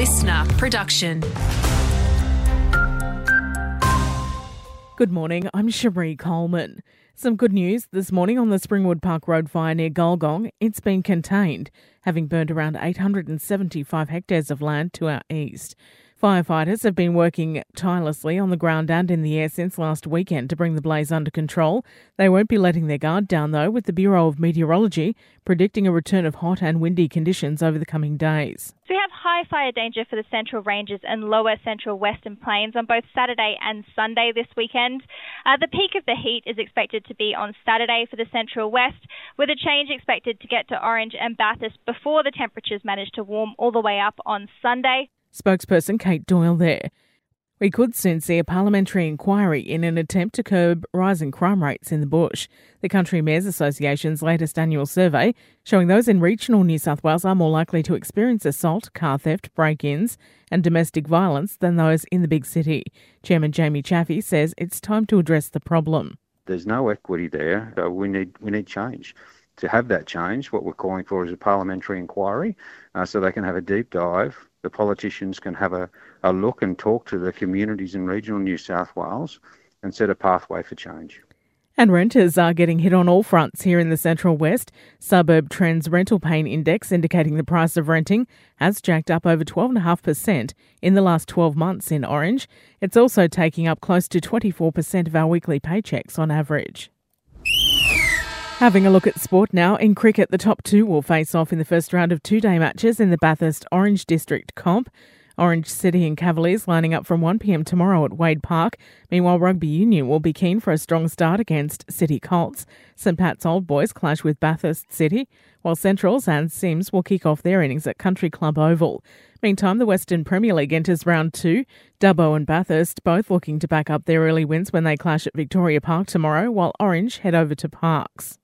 listener production. Good morning, I'm Cherie Coleman. Some good news this morning on the Springwood Park Road fire near Gulgong. It's been contained, having burned around 875 hectares of land to our east. Firefighters have been working tirelessly on the ground and in the air since last weekend to bring the blaze under control. They won't be letting their guard down, though, with the Bureau of Meteorology predicting a return of hot and windy conditions over the coming days. So we have high fire danger for the central ranges and lower central western plains on both Saturday and Sunday this weekend. Uh, the peak of the heat is expected to be on Saturday for the central west, with a change expected to get to Orange and Bathurst before the temperatures manage to warm all the way up on Sunday. Spokesperson Kate Doyle there. We could soon see a parliamentary inquiry in an attempt to curb rising crime rates in the bush. The Country Mayors Association's latest annual survey showing those in regional New South Wales are more likely to experience assault, car theft, break ins, and domestic violence than those in the big city. Chairman Jamie Chaffey says it's time to address the problem. There's no equity there. So we need we need change. To have that change, what we're calling for is a parliamentary inquiry, uh, so they can have a deep dive the politicians can have a, a look and talk to the communities in regional New South Wales and set a pathway for change. And renters are getting hit on all fronts here in the Central West. Suburb Trends Rental Pain Index indicating the price of renting has jacked up over 12.5% in the last 12 months in Orange. It's also taking up close to 24% of our weekly paychecks on average. Having a look at sport now. In cricket, the top two will face off in the first round of two day matches in the Bathurst Orange District Comp. Orange City and Cavaliers lining up from 1pm tomorrow at Wade Park. Meanwhile, Rugby Union will be keen for a strong start against City Colts. St Pat's Old Boys clash with Bathurst City, while Centrals and CYMS will kick off their innings at Country Club Oval. Meantime, the Western Premier League enters round two. Dubbo and Bathurst both looking to back up their early wins when they clash at Victoria Park tomorrow, while Orange head over to Parkes.